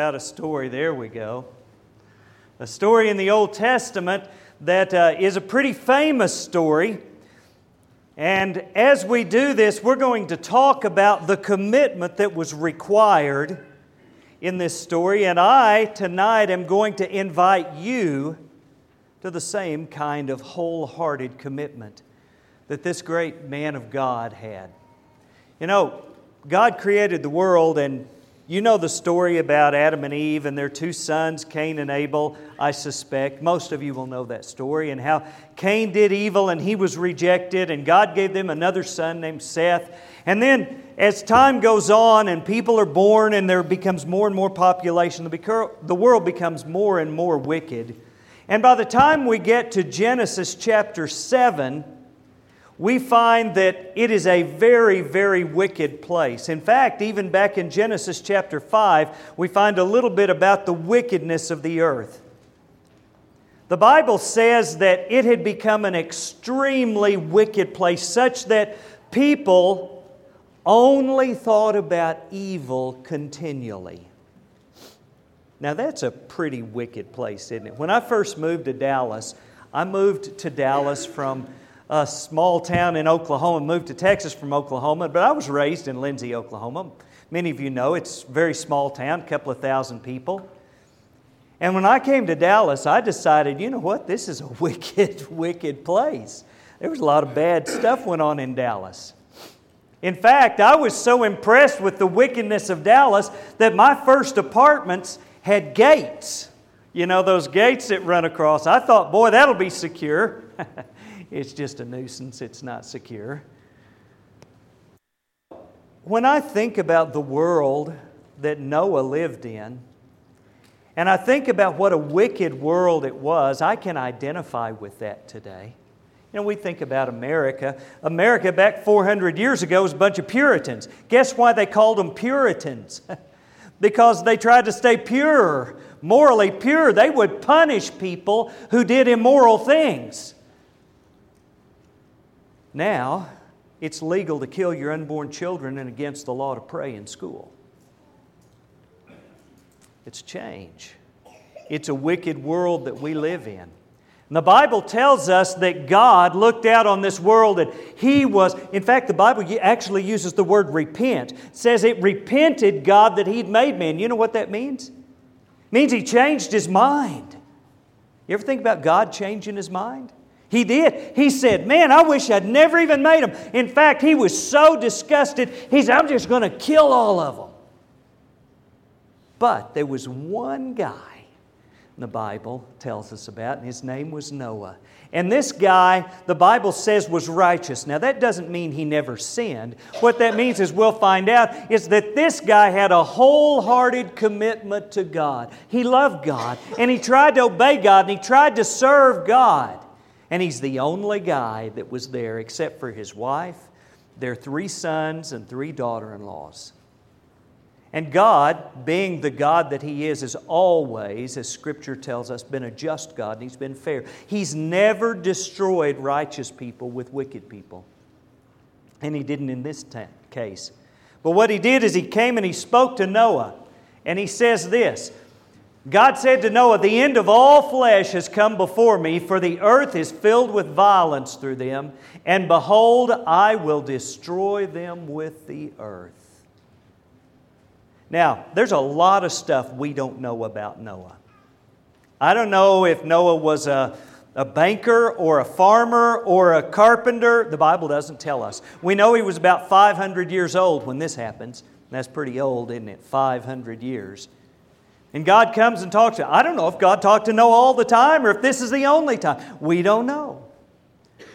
Out a story, there we go. A story in the Old Testament that uh, is a pretty famous story. And as we do this, we're going to talk about the commitment that was required in this story. And I, tonight, am going to invite you to the same kind of wholehearted commitment that this great man of God had. You know, God created the world, and you know the story about Adam and Eve and their two sons, Cain and Abel, I suspect. Most of you will know that story, and how Cain did evil and he was rejected, and God gave them another son named Seth. And then, as time goes on and people are born and there becomes more and more population, the world becomes more and more wicked. And by the time we get to Genesis chapter 7, we find that it is a very, very wicked place. In fact, even back in Genesis chapter 5, we find a little bit about the wickedness of the earth. The Bible says that it had become an extremely wicked place, such that people only thought about evil continually. Now, that's a pretty wicked place, isn't it? When I first moved to Dallas, I moved to Dallas from a small town in Oklahoma, moved to Texas from Oklahoma, but I was raised in Lindsay, Oklahoma. Many of you know it's a very small town, a couple of thousand people. And when I came to Dallas, I decided, you know what, this is a wicked, wicked place. There was a lot of bad stuff went on in Dallas. In fact, I was so impressed with the wickedness of Dallas that my first apartments had gates. You know, those gates that run across. I thought, boy, that'll be secure. it's just a nuisance, it's not secure. When I think about the world that Noah lived in, and I think about what a wicked world it was, I can identify with that today. You know, we think about America. America back 400 years ago was a bunch of Puritans. Guess why they called them Puritans? because they tried to stay pure, morally pure. They would punish people who did immoral things. Now, it's legal to kill your unborn children and against the law to pray in school. It's change. It's a wicked world that we live in. And the Bible tells us that God looked out on this world and He was, in fact, the Bible actually uses the word repent. It says it repented God that He'd made man. You know what that means? It means He changed His mind. You ever think about God changing His mind? He did. He said, Man, I wish I'd never even made them. In fact, he was so disgusted, he said, I'm just going to kill all of them. But there was one guy the Bible tells us about, and his name was Noah. And this guy, the Bible says, was righteous. Now, that doesn't mean he never sinned. What that means is we'll find out is that this guy had a wholehearted commitment to God. He loved God, and he tried to obey God, and he tried to serve God. And he's the only guy that was there except for his wife, their three sons, and three daughter in laws. And God, being the God that He is, has always, as Scripture tells us, been a just God and He's been fair. He's never destroyed righteous people with wicked people. And He didn't in this t- case. But what He did is He came and He spoke to Noah. And He says this God said to Noah, The end of all flesh has come before me, for the earth is filled with violence through them, and behold, I will destroy them with the earth. Now, there's a lot of stuff we don't know about Noah. I don't know if Noah was a, a banker or a farmer or a carpenter. The Bible doesn't tell us. We know he was about 500 years old when this happens. That's pretty old, isn't it? 500 years. And God comes and talks to. I don't know if God talked to Noah all the time or if this is the only time. We don't know.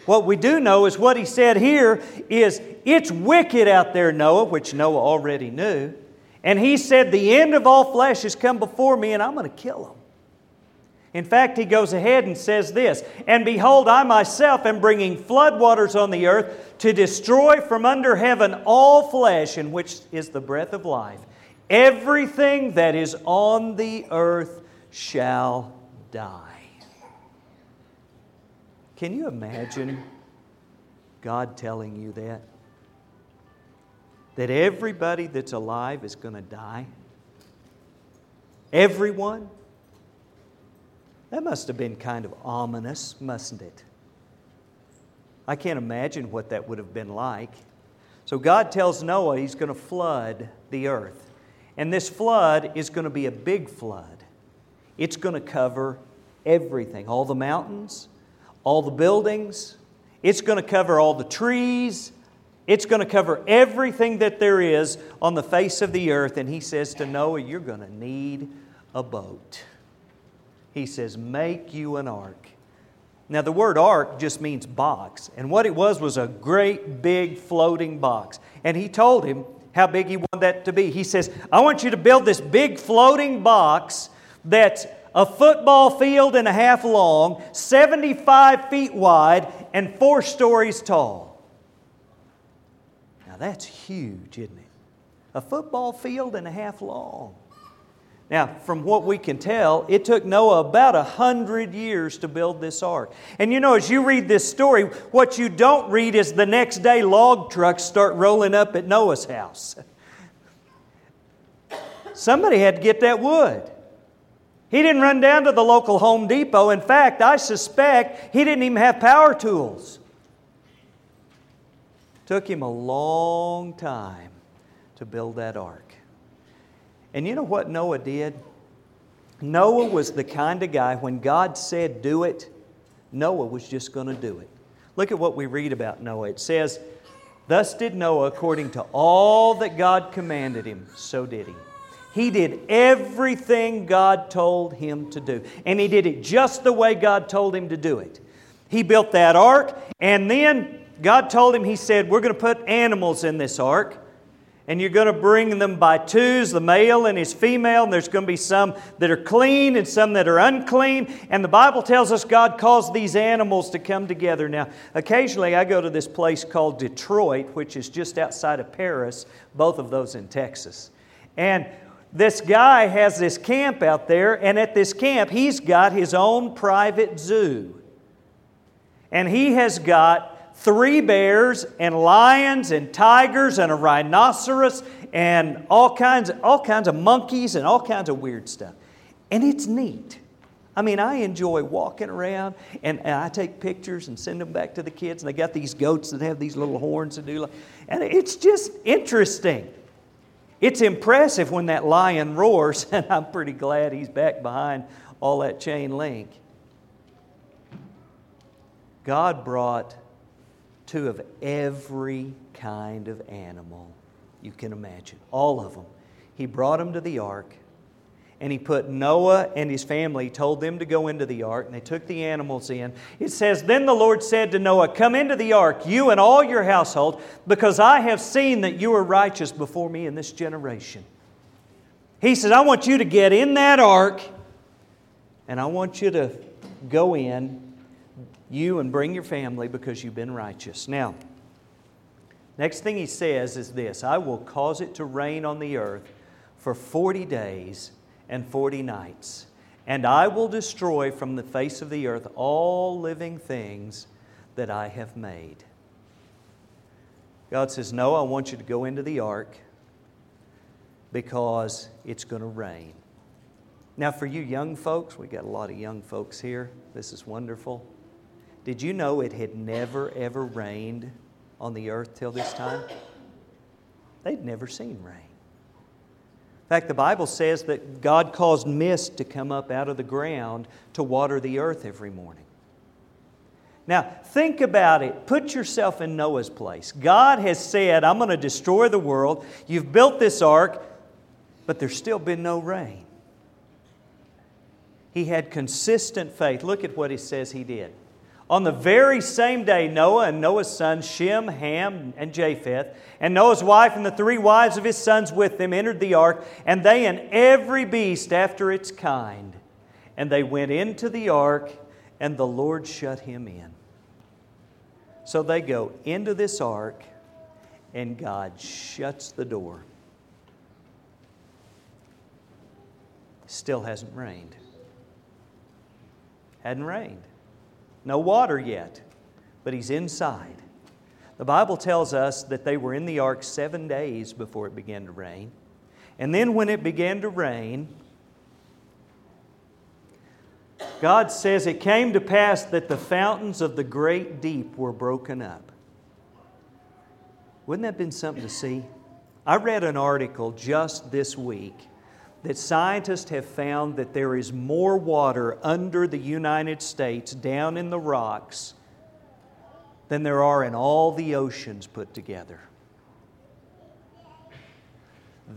What we do know is what he said here is it's wicked out there, Noah, which Noah already knew. And he said, The end of all flesh has come before me, and I'm going to kill them. In fact, he goes ahead and says this And behold, I myself am bringing floodwaters on the earth to destroy from under heaven all flesh, in which is the breath of life. Everything that is on the earth shall die. Can you imagine God telling you that? That everybody that's alive is going to die? Everyone? That must have been kind of ominous, mustn't it? I can't imagine what that would have been like. So God tells Noah he's going to flood the earth. And this flood is going to be a big flood. It's going to cover everything all the mountains, all the buildings, it's going to cover all the trees. It's going to cover everything that there is on the face of the earth. And he says to Noah, You're going to need a boat. He says, Make you an ark. Now, the word ark just means box. And what it was was a great big floating box. And he told him how big he wanted that to be. He says, I want you to build this big floating box that's a football field and a half long, 75 feet wide, and four stories tall. Now that's huge, isn't it? A football field and a half long. Now, from what we can tell, it took Noah about a hundred years to build this ark. And you know, as you read this story, what you don't read is the next day log trucks start rolling up at Noah's house. Somebody had to get that wood. He didn't run down to the local Home Depot. In fact, I suspect he didn't even have power tools. Took him a long time to build that ark. And you know what Noah did? Noah was the kind of guy, when God said do it, Noah was just going to do it. Look at what we read about Noah. It says, Thus did Noah according to all that God commanded him, so did he. He did everything God told him to do. And he did it just the way God told him to do it. He built that ark, and then God told him, He said, We're going to put animals in this ark. And you're going to bring them by twos, the male and his female, and there's going to be some that are clean and some that are unclean. And the Bible tells us God caused these animals to come together. Now, occasionally I go to this place called Detroit, which is just outside of Paris, both of those in Texas. And this guy has this camp out there, and at this camp, he's got his own private zoo. And he has got three bears, and lions, and tigers, and a rhinoceros, and all kinds, all kinds of monkeys, and all kinds of weird stuff. And it's neat. I mean, I enjoy walking around and, and, I take pictures and send them back to the kids. And they got these goats that have these little horns and do, and it's just interesting. It's impressive when that lion roars, and I'm pretty glad he's back behind all that chain link. God brought two of every kind of animal you can imagine, all of them. He brought them to the ark and he put Noah and his family, told them to go into the ark, and they took the animals in. It says, Then the Lord said to Noah, Come into the ark, you and all your household, because I have seen that you are righteous before me in this generation. He said, I want you to get in that ark, and I want you to go in, you and bring your family, because you've been righteous. Now, next thing he says is this I will cause it to rain on the earth for 40 days and forty nights. And I will destroy from the face of the earth all living things that I have made. God says, No, I want you to go into the ark because it's going to rain. Now, for you young folks, we got a lot of young folks here. This is wonderful. Did you know it had never, ever rained on the earth till this time? They'd never seen rain. In fact, the Bible says that God caused mist to come up out of the ground to water the earth every morning. Now, think about it. Put yourself in Noah's place. God has said, I'm going to destroy the world. You've built this ark, but there's still been no rain. He had consistent faith. Look at what he says he did. On the very same day, Noah and Noah's sons, Shem, Ham, and Japheth, and Noah's wife and the three wives of his sons with them entered the ark, and they and every beast after its kind. And they went into the ark, and the Lord shut him in. So they go into this ark, and God shuts the door. Still hasn't rained. Hadn't rained. No water yet, but he's inside. The Bible tells us that they were in the ark seven days before it began to rain. And then when it began to rain, God says, It came to pass that the fountains of the great deep were broken up. Wouldn't that have been something to see? I read an article just this week that scientists have found that there is more water under the United States down in the rocks than there are in all the oceans put together.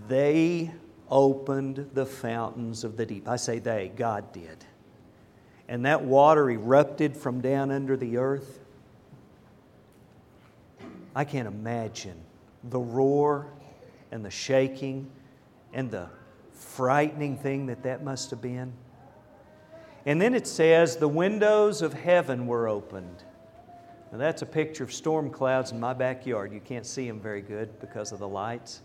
They opened the fountains of the deep. I say they, God did. And that water erupted from down under the earth. I can't imagine the roar and the shaking and the frightening thing that that must have been. And then it says, the windows of heaven were opened. Now, that's a picture of storm clouds in my backyard. You can't see them very good because of the lights.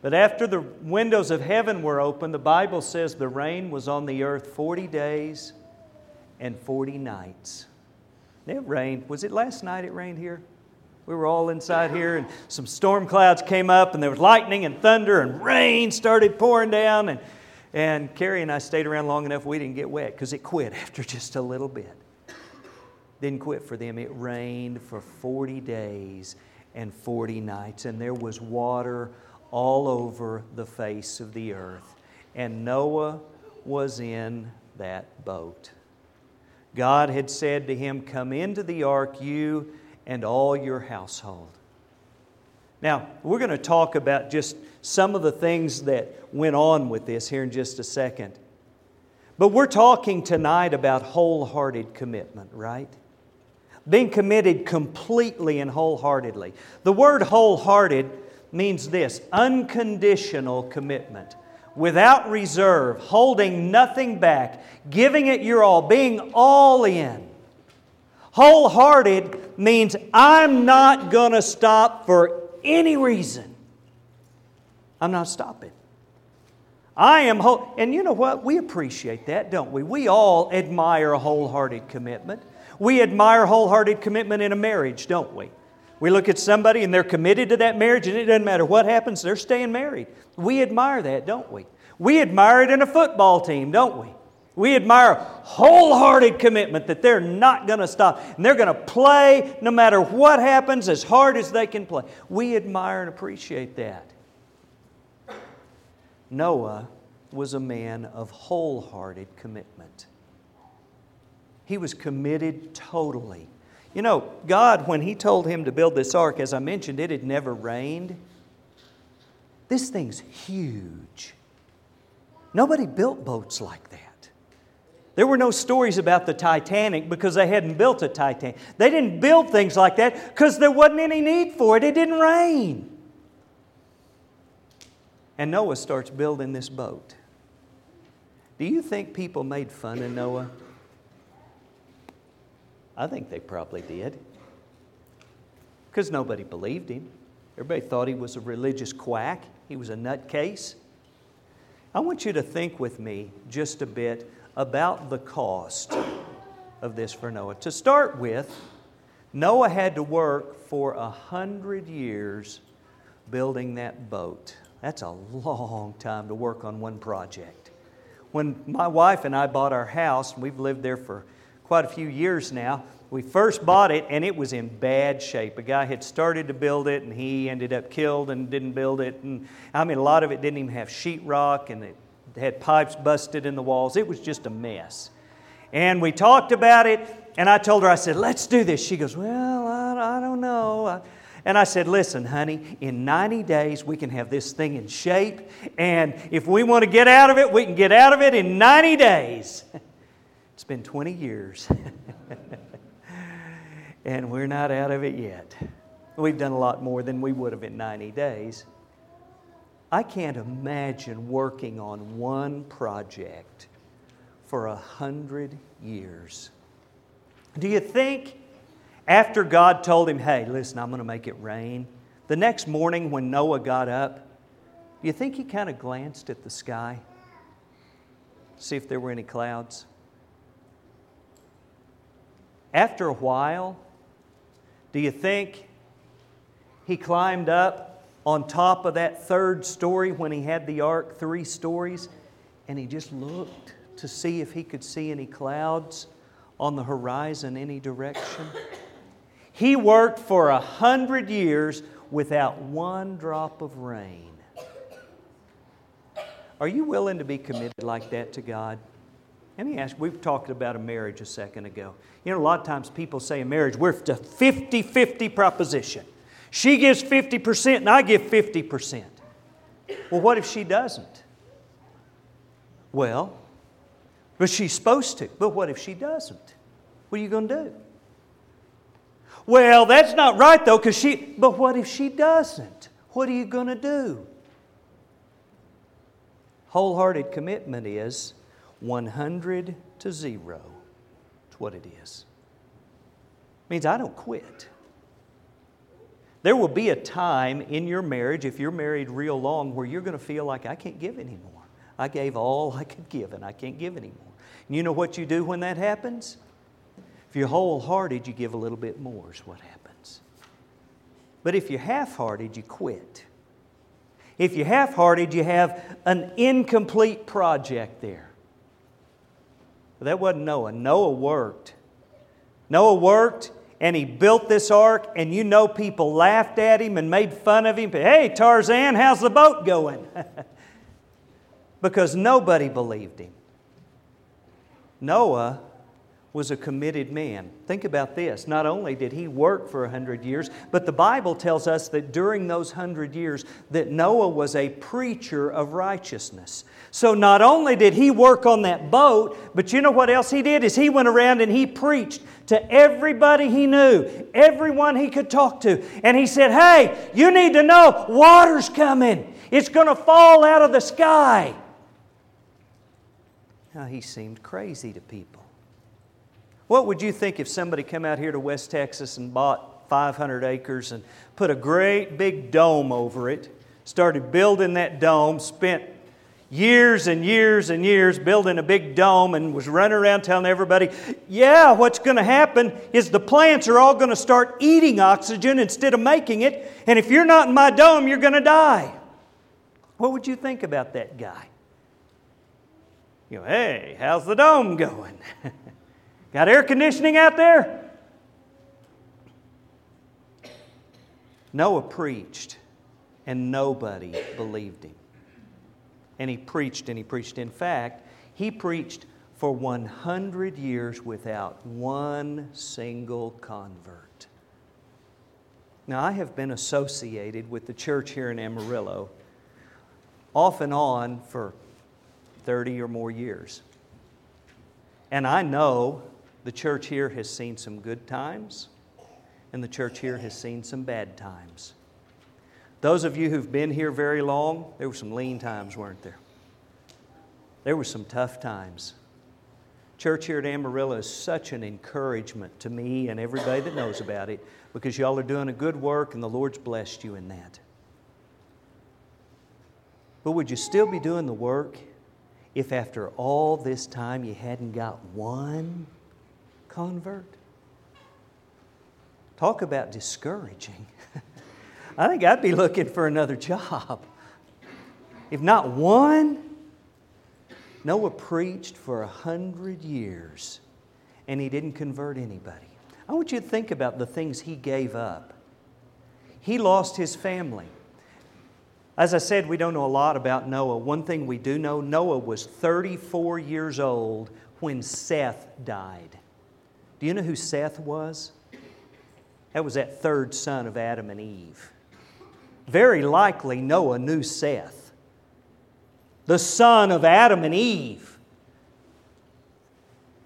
But after the windows of heaven were opened, the Bible says the rain was on the earth 40 days and 40 nights. It rained. Was it last night it rained here? We were all inside here, and some storm clouds came up, and there was lightning and thunder, and rain started pouring down. And, and Carrie and I stayed around long enough we didn't get wet because it quit after just a little bit. Didn't quit for them. It rained for 40 days and 40 nights, and there was water all over the face of the earth. And Noah was in that boat. God had said to him, Come into the ark, you and all your household. Now, we're going to talk about just some of the things that went on with this here in just a second. But we're talking tonight about wholehearted commitment, right? Being committed completely and wholeheartedly. The word wholehearted means this unconditional commitment, without reserve, holding nothing back, giving it your all, being all in. Wholehearted means I'm not going to stop for any reason. I'm not stopping. I am whole, and you know what? We appreciate that, don't we? We all admire a wholehearted commitment. We admire wholehearted commitment in a marriage, don't we? We look at somebody and they're committed to that marriage, and it doesn't matter what happens, they're staying married. We admire that, don't we? We admire it in a football team, don't we? We admire wholehearted commitment that they're not going to stop and they're going to play no matter what happens as hard as they can play. We admire and appreciate that. Noah was a man of wholehearted commitment. He was committed totally. You know, God, when He told him to build this ark, as I mentioned, it had never rained. This thing's huge. Nobody built boats like that. There were no stories about the Titanic because they hadn't built a Titanic. They didn't build things like that because there wasn't any need for it. It didn't rain. And Noah starts building this boat. Do you think people made fun of Noah? I think they probably did. Because nobody believed him. Everybody thought he was a religious quack, he was a nutcase. I want you to think with me just a bit about the cost of this for Noah. To start with, Noah had to work for a hundred years building that boat. That's a long time to work on one project. When my wife and I bought our house, we've lived there for quite a few years now. We first bought it and it was in bad shape. A guy had started to build it and he ended up killed and didn't build it. And I mean, a lot of it didn't even have sheetrock and it had pipes busted in the walls. It was just a mess. And we talked about it, and I told her, I said, let's do this. She goes, Well, I, I don't know. And I said, Listen, honey, in 90 days we can have this thing in shape, and if we want to get out of it, we can get out of it in 90 days. it's been 20 years, and we're not out of it yet. We've done a lot more than we would have in 90 days. I can't imagine working on one project for a hundred years. Do you think after God told him, hey, listen, I'm going to make it rain, the next morning when Noah got up, do you think he kind of glanced at the sky? See if there were any clouds? After a while, do you think he climbed up on top of that third story when he had the ark, three stories, and he just looked to see if he could see any clouds on the horizon any direction. He worked for a hundred years without one drop of rain. Are you willing to be committed like that to God? Let me ask, we have talked about a marriage a second ago. You know, a lot of times people say in marriage, we're a 50 50 proposition. She gives 50% and I give 50%. Well, what if she doesn't? Well, but she's supposed to. But what if she doesn't? What are you going to do? Well, that's not right though, because she, but what if she doesn't? What are you going to do? Wholehearted commitment is 100 to 0. That's what it is. It means I don't quit. There will be a time in your marriage, if you're married real long, where you're going to feel like I can't give anymore. I gave all I could give and I can't give anymore. And you know what you do when that happens? If you're wholehearted, you give a little bit more, is what happens. But if you're half hearted, you quit. If you're half hearted, you have an incomplete project there. But that wasn't Noah. Noah worked. Noah worked and he built this ark, and you know people laughed at him and made fun of him. Hey, Tarzan, how's the boat going? because nobody believed him. Noah was a committed man. Think about this. Not only did he work for a hundred years, but the Bible tells us that during those hundred years that Noah was a preacher of righteousness. So not only did he work on that boat, but you know what else he did? Is he went around and he preached to everybody he knew, everyone he could talk to. And he said, Hey, you need to know water's coming. It's going to fall out of the sky. Now, he seemed crazy to people. What would you think if somebody come out here to West Texas and bought 500 acres and put a great big dome over it, started building that dome, spent years and years and years building a big dome and was running around telling everybody, yeah, what's going to happen is the plants are all going to start eating oxygen instead of making it, and if you're not in my dome, you're going to die. What would you think about that guy? You know, hey, how's the dome going? Got air conditioning out there? Noah preached, and nobody believed him. And he preached and he preached. In fact, he preached for 100 years without one single convert. Now, I have been associated with the church here in Amarillo off and on for 30 or more years. And I know the church here has seen some good times, and the church here has seen some bad times. Those of you who've been here very long, there were some lean times, weren't there? There were some tough times. Church here at Amarillo is such an encouragement to me and everybody that knows about it because y'all are doing a good work and the Lord's blessed you in that. But would you still be doing the work if after all this time you hadn't got one convert? Talk about discouraging. I think I'd be looking for another job. If not one, Noah preached for a hundred years and he didn't convert anybody. I want you to think about the things he gave up. He lost his family. As I said, we don't know a lot about Noah. One thing we do know Noah was 34 years old when Seth died. Do you know who Seth was? That was that third son of Adam and Eve. Very likely Noah knew Seth, the son of Adam and Eve.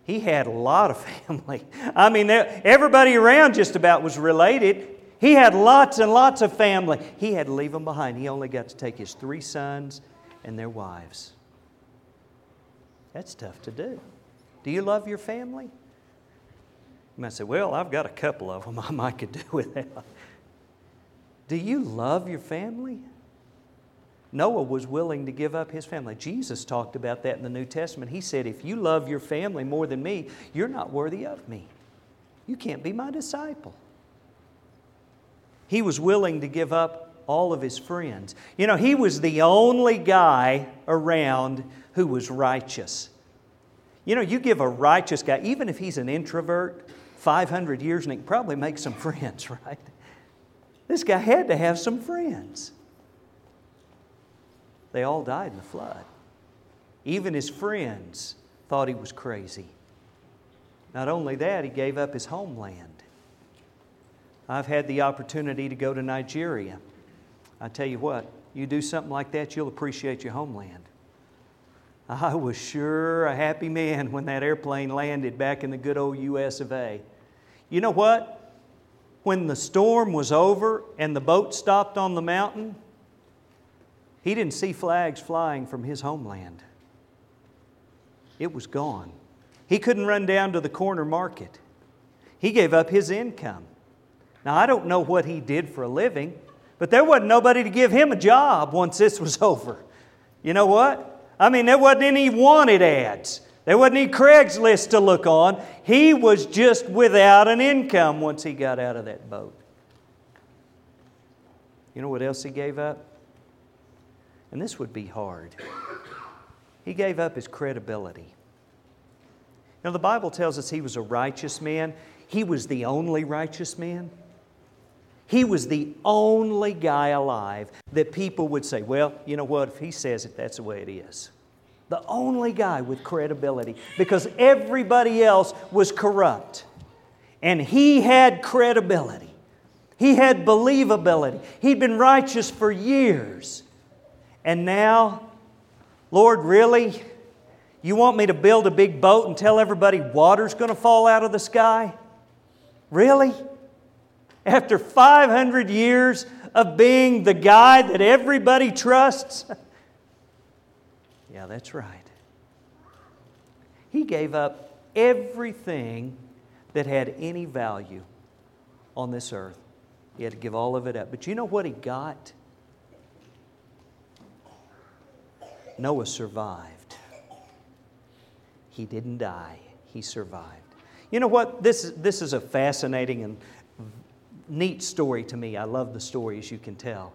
He had a lot of family. I mean, everybody around just about was related. He had lots and lots of family. He had to leave them behind. He only got to take his three sons and their wives. That's tough to do. Do you love your family? You might say, Well, I've got a couple of them I might could do with that. Do you love your family? Noah was willing to give up his family. Jesus talked about that in the New Testament. He said, If you love your family more than me, you're not worthy of me. You can't be my disciple. He was willing to give up all of his friends. You know, he was the only guy around who was righteous. You know, you give a righteous guy, even if he's an introvert, 500 years and he can probably make some friends, right? This guy had to have some friends. They all died in the flood. Even his friends thought he was crazy. Not only that, he gave up his homeland. I've had the opportunity to go to Nigeria. I tell you what, you do something like that, you'll appreciate your homeland. I was sure a happy man when that airplane landed back in the good old US of A. You know what? When the storm was over and the boat stopped on the mountain, he didn't see flags flying from his homeland. It was gone. He couldn't run down to the corner market. He gave up his income. Now, I don't know what he did for a living, but there wasn't nobody to give him a job once this was over. You know what? I mean, there wasn't any wanted ads. There wouldn't need Craigslist to look on. He was just without an income once he got out of that boat. You know what else he gave up? And this would be hard. He gave up his credibility. Now, the Bible tells us he was a righteous man. He was the only righteous man. He was the only guy alive that people would say, well, you know what, if he says it, that's the way it is. The only guy with credibility because everybody else was corrupt. And he had credibility. He had believability. He'd been righteous for years. And now, Lord, really? You want me to build a big boat and tell everybody water's going to fall out of the sky? Really? After 500 years of being the guy that everybody trusts? yeah, that's right. He gave up everything that had any value on this earth. He had to give all of it up. But you know what he got? Noah survived. He didn't die, he survived. You know what? This, this is a fascinating and neat story to me. I love the stories you can tell.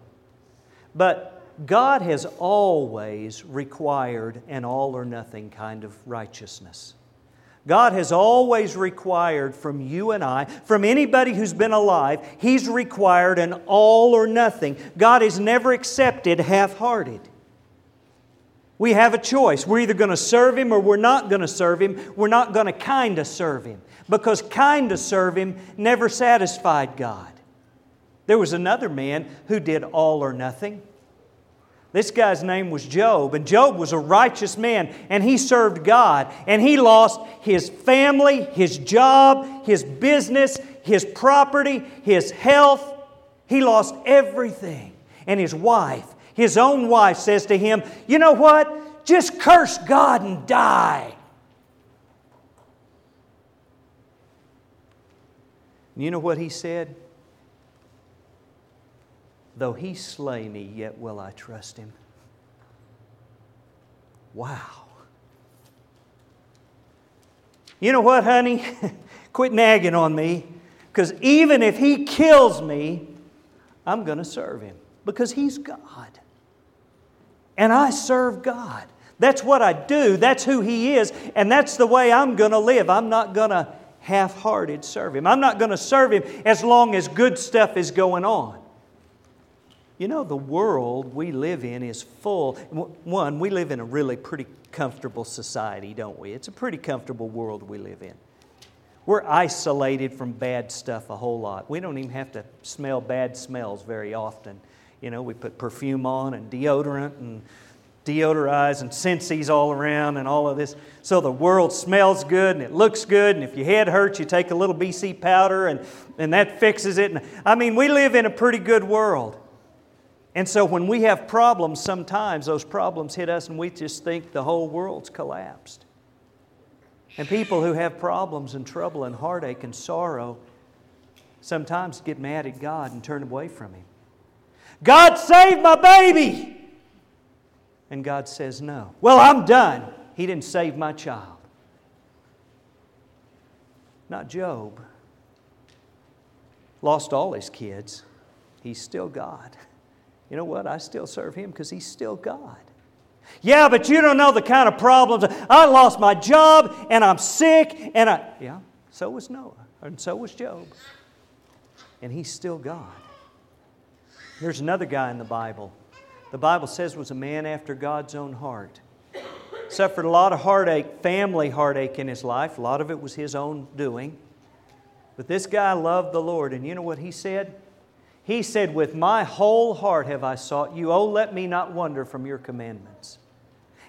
But God has always required an all or nothing kind of righteousness. God has always required from you and I, from anybody who's been alive, He's required an all or nothing. God has never accepted half hearted. We have a choice. We're either going to serve Him or we're not going to serve Him. We're not going to kind of serve Him because kind of serve Him never satisfied God. There was another man who did all or nothing. This guy's name was Job, and Job was a righteous man, and he served God, and he lost his family, his job, his business, his property, his health. He lost everything. And his wife his own wife says to him, You know what? Just curse God and die. You know what he said? Though he slay me, yet will I trust him. Wow. You know what, honey? Quit nagging on me, because even if he kills me, I'm going to serve him because he's God and I serve God. That's what I do. That's who He is. And that's the way I'm going to live. I'm not going to half hearted serve Him. I'm not going to serve Him as long as good stuff is going on. You know, the world we live in is full. One, we live in a really pretty comfortable society, don't we? It's a pretty comfortable world we live in. We're isolated from bad stuff a whole lot. We don't even have to smell bad smells very often. You know, we put perfume on and deodorant and deodorize and Scentsies all around and all of this. So the world smells good and it looks good. And if your head hurts, you take a little BC powder and, and that fixes it. And, I mean, we live in a pretty good world. And so when we have problems, sometimes those problems hit us and we just think the whole world's collapsed. And people who have problems and trouble and heartache and sorrow sometimes get mad at God and turn away from Him. God save my baby. And God says, No. Well, I'm done. He didn't save my child. Not Job. Lost all his kids. He's still God. You know what? I still serve him because he's still God. Yeah, but you don't know the kind of problems. I lost my job and I'm sick and I. Yeah, so was Noah and so was Job. And he's still God. There's another guy in the Bible. The Bible says was a man after God's own heart. Suffered a lot of heartache, family heartache in his life. A lot of it was his own doing. But this guy loved the Lord. And you know what he said? He said, With my whole heart have I sought you. Oh, let me not wander from your commandments.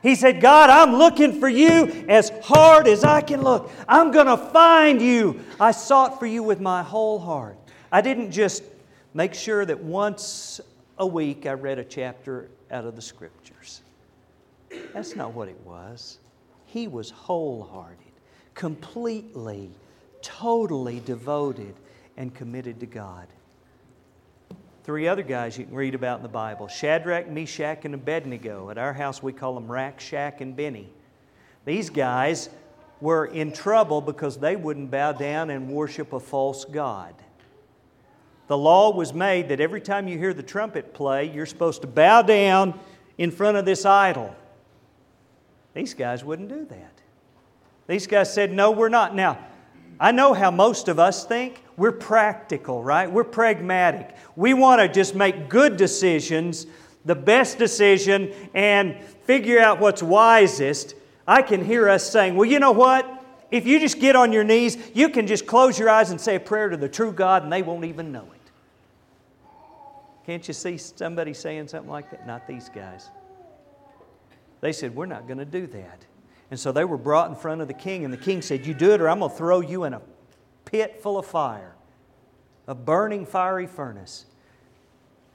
He said, God, I'm looking for you as hard as I can look. I'm going to find you. I sought for you with my whole heart. I didn't just make sure that once a week I read a chapter out of the scriptures. That's not what it was. He was wholehearted, completely, totally devoted and committed to God. Three other guys you can read about in the Bible Shadrach, Meshach, and Abednego. At our house, we call them Rack, Shack, and Benny. These guys were in trouble because they wouldn't bow down and worship a false God. The law was made that every time you hear the trumpet play, you're supposed to bow down in front of this idol. These guys wouldn't do that. These guys said, No, we're not. Now, I know how most of us think. We're practical, right? We're pragmatic. We want to just make good decisions, the best decision, and figure out what's wisest. I can hear us saying, well, you know what? If you just get on your knees, you can just close your eyes and say a prayer to the true God and they won't even know it. Can't you see somebody saying something like that? Not these guys. They said, We're not going to do that. And so they were brought in front of the king, and the king said, You do it, or I'm going to throw you in a pit full of fire, a burning fiery furnace.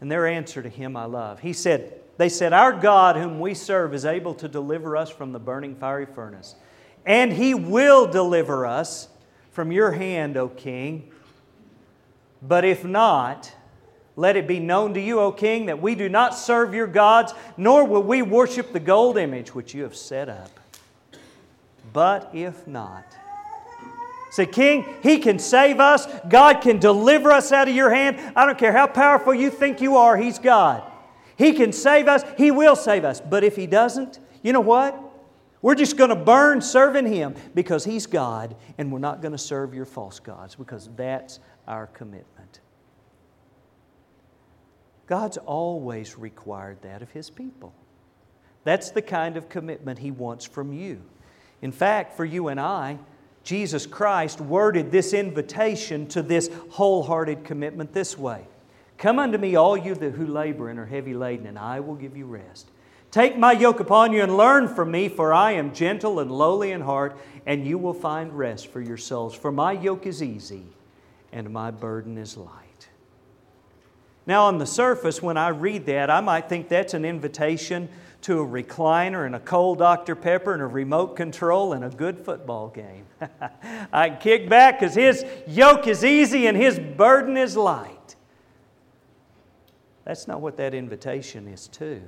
And their answer to him I love. He said, They said, Our God, whom we serve, is able to deliver us from the burning fiery furnace. And he will deliver us from your hand, O king. But if not, let it be known to you, O king, that we do not serve your gods, nor will we worship the gold image which you have set up. But if not, say, King, He can save us. God can deliver us out of your hand. I don't care how powerful you think you are, He's God. He can save us, He will save us. But if He doesn't, you know what? We're just going to burn serving Him because He's God, and we're not going to serve your false gods because that's our commitment. God's always required that of His people. That's the kind of commitment He wants from you. In fact, for you and I, Jesus Christ worded this invitation to this wholehearted commitment this way Come unto me, all you who labor and are heavy laden, and I will give you rest. Take my yoke upon you and learn from me, for I am gentle and lowly in heart, and you will find rest for your souls. For my yoke is easy and my burden is light. Now, on the surface, when I read that, I might think that's an invitation to a recliner and a cold Dr. Pepper and a remote control and a good football game. I kick back because his yoke is easy and his burden is light. That's not what that invitation is to.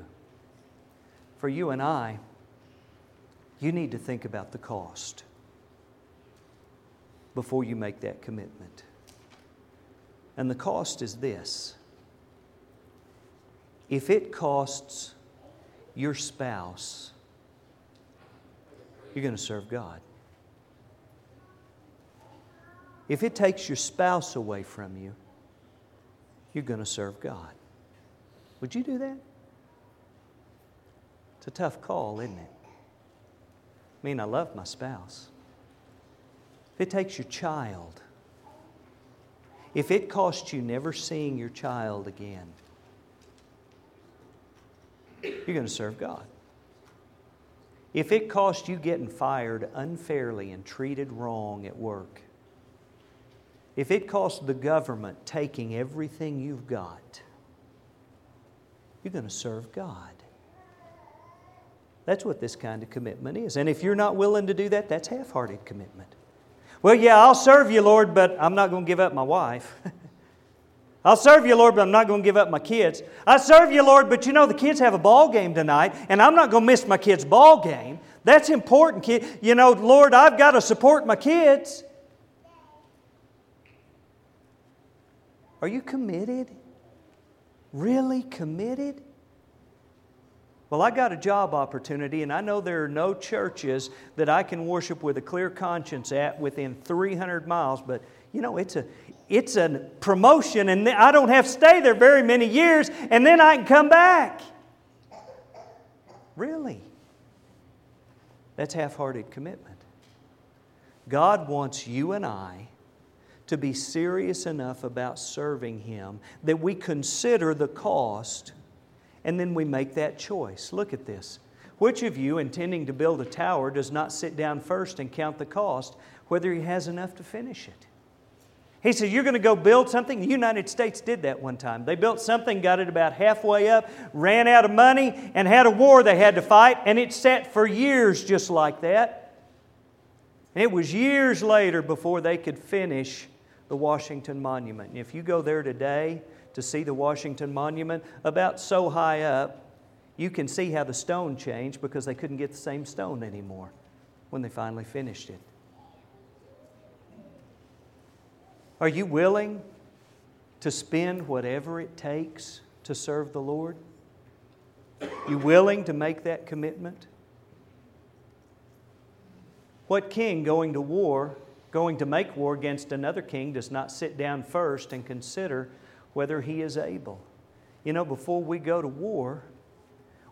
For you and I, you need to think about the cost before you make that commitment. And the cost is this if it costs your spouse, you're going to serve God. If it takes your spouse away from you, you're going to serve God. Would you do that? It's a tough call, isn't it? I mean, I love my spouse. If it takes your child, if it costs you never seeing your child again, you're going to serve God. If it costs you getting fired unfairly and treated wrong at work, if it costs the government taking everything you've got, you're going to serve God. That's what this kind of commitment is. And if you're not willing to do that, that's half hearted commitment. Well, yeah, I'll serve you, Lord, but I'm not going to give up my wife. I'll serve you, Lord, but I'm not going to give up my kids. I serve you, Lord, but you know the kids have a ball game tonight, and I'm not going to miss my kids' ball game. That's important, kid. You know, Lord, I've got to support my kids. Are you committed? Really committed? Well, I got a job opportunity, and I know there are no churches that I can worship with a clear conscience at within 300 miles, but you know, it's a, it's a promotion, and I don't have to stay there very many years, and then I can come back. Really? That's half hearted commitment. God wants you and I to be serious enough about serving Him that we consider the cost and then we make that choice. Look at this. Which of you, intending to build a tower, does not sit down first and count the cost, whether he has enough to finish it? He said, You're going to go build something? The United States did that one time. They built something, got it about halfway up, ran out of money, and had a war they had to fight, and it sat for years just like that. And it was years later before they could finish the Washington Monument. And if you go there today to see the Washington Monument, about so high up, you can see how the stone changed because they couldn't get the same stone anymore when they finally finished it. Are you willing to spend whatever it takes to serve the Lord? You willing to make that commitment? What king going to war, going to make war against another king, does not sit down first and consider whether he is able? You know, before we go to war,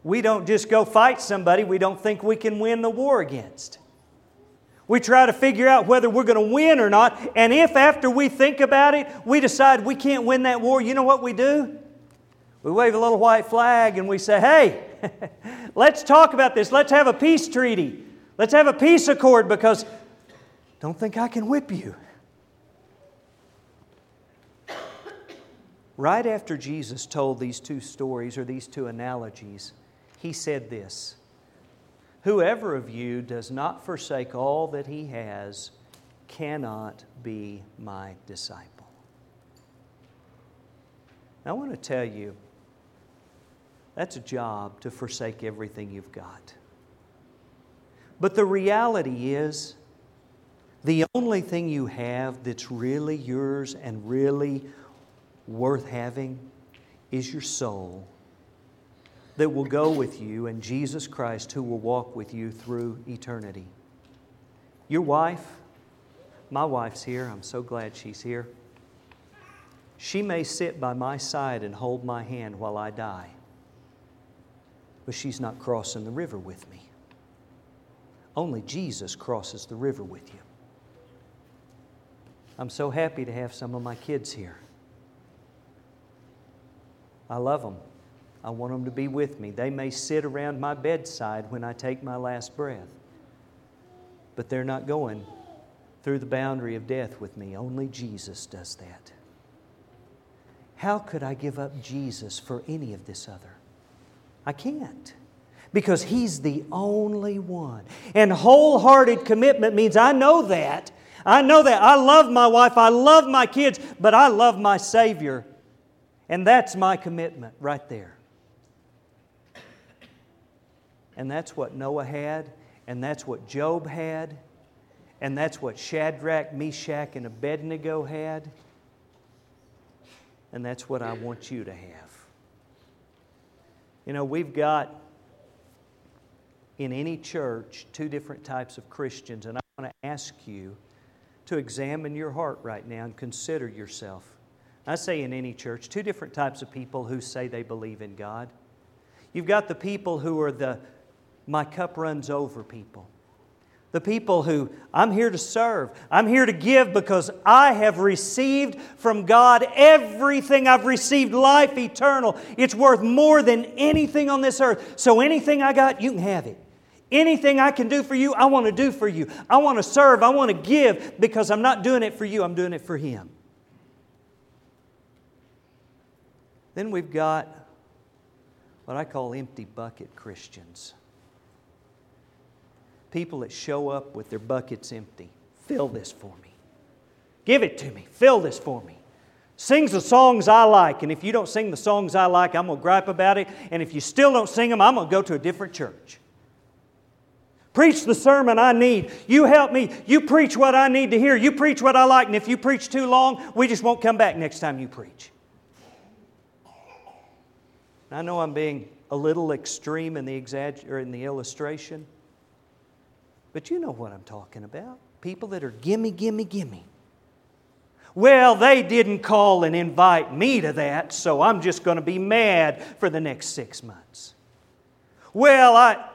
we don't just go fight somebody we don't think we can win the war against. We try to figure out whether we're going to win or not. And if after we think about it, we decide we can't win that war, you know what we do? We wave a little white flag and we say, hey, let's talk about this. Let's have a peace treaty. Let's have a peace accord because don't think I can whip you. Right after Jesus told these two stories or these two analogies, he said this Whoever of you does not forsake all that he has cannot be my disciple. I want to tell you that's a job to forsake everything you've got. But the reality is, the only thing you have that's really yours and really worth having is your soul that will go with you and Jesus Christ who will walk with you through eternity. Your wife, my wife's here. I'm so glad she's here. She may sit by my side and hold my hand while I die, but she's not crossing the river with me. Only Jesus crosses the river with you. I'm so happy to have some of my kids here. I love them. I want them to be with me. They may sit around my bedside when I take my last breath, but they're not going through the boundary of death with me. Only Jesus does that. How could I give up Jesus for any of this other? I can't. Because He's the only one. And wholehearted commitment means I know that. I know that. I love my wife, I love my kids, but I love my Savior. And that's my commitment right there. And that's what Noah had, and that's what Job had, and that's what Shadrach, Meshach, and Abednego had. And that's what I want you to have. You know, we've got in any church two different types of Christians, and I want to ask you to examine your heart right now and consider yourself. I say in any church, two different types of people who say they believe in God. You've got the people who are the my cup runs over people. The people who I'm here to serve, I'm here to give because I have received from God everything I've received life eternal. It's worth more than anything on this earth. So anything I got, you can have it. Anything I can do for you, I want to do for you. I want to serve, I want to give because I'm not doing it for you, I'm doing it for Him. Then we've got what I call empty bucket Christians people that show up with their buckets empty. Fill this for me. Give it to me. Fill this for me. Sings the songs I like, and if you don't sing the songs I like, I'm going to gripe about it. And if you still don't sing them, I'm going to go to a different church. Preach the sermon I need. You help me. You preach what I need to hear. You preach what I like. And if you preach too long, we just won't come back next time you preach. I know I'm being a little extreme in the, exagger- in the illustration. But you know what I'm talking about. People that are gimme, gimme, gimme. Well, they didn't call and invite me to that, so I'm just going to be mad for the next six months. Well, I.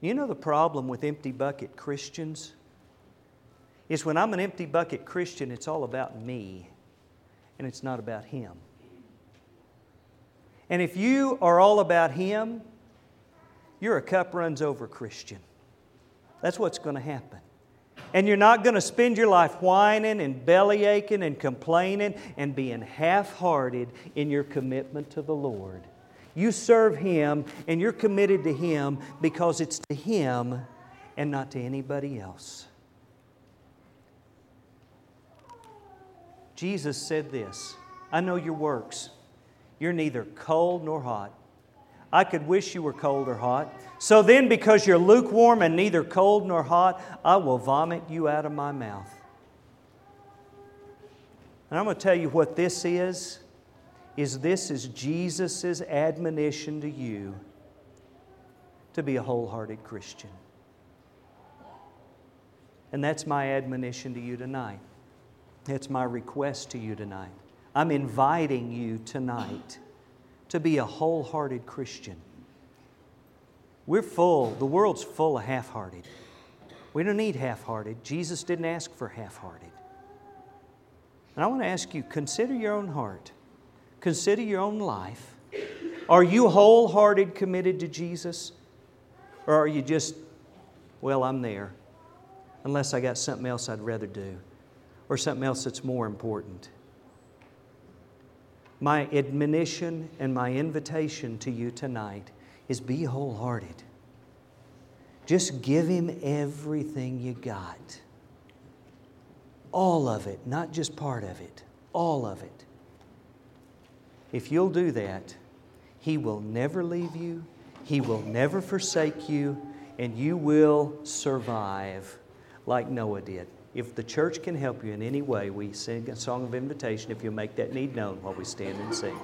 You know the problem with empty bucket Christians? Is when I'm an empty bucket Christian, it's all about me, and it's not about Him. And if you are all about Him, you're a cup runs over Christian. That's what's going to happen. And you're not going to spend your life whining and belly aching and complaining and being half hearted in your commitment to the Lord. You serve Him and you're committed to Him because it's to Him and not to anybody else. Jesus said this I know your works. You're neither cold nor hot. I could wish you were cold or hot. So then, because you're lukewarm and neither cold nor hot, I will vomit you out of my mouth. And I'm going to tell you what this is is this is Jesus' admonition to you to be a wholehearted Christian. And that's my admonition to you tonight. It's my request to you tonight. I'm inviting you tonight to be a wholehearted Christian. We're full, the world's full of half hearted. We don't need half hearted. Jesus didn't ask for half hearted. And I want to ask you consider your own heart, consider your own life. Are you wholehearted committed to Jesus? Or are you just, well, I'm there, unless I got something else I'd rather do, or something else that's more important? My admonition and my invitation to you tonight is be wholehearted. Just give Him everything you got. All of it, not just part of it, all of it. If you'll do that, He will never leave you, He will never forsake you, and you will survive like Noah did. If the church can help you in any way, we sing a song of invitation if you make that need known while we stand and sing.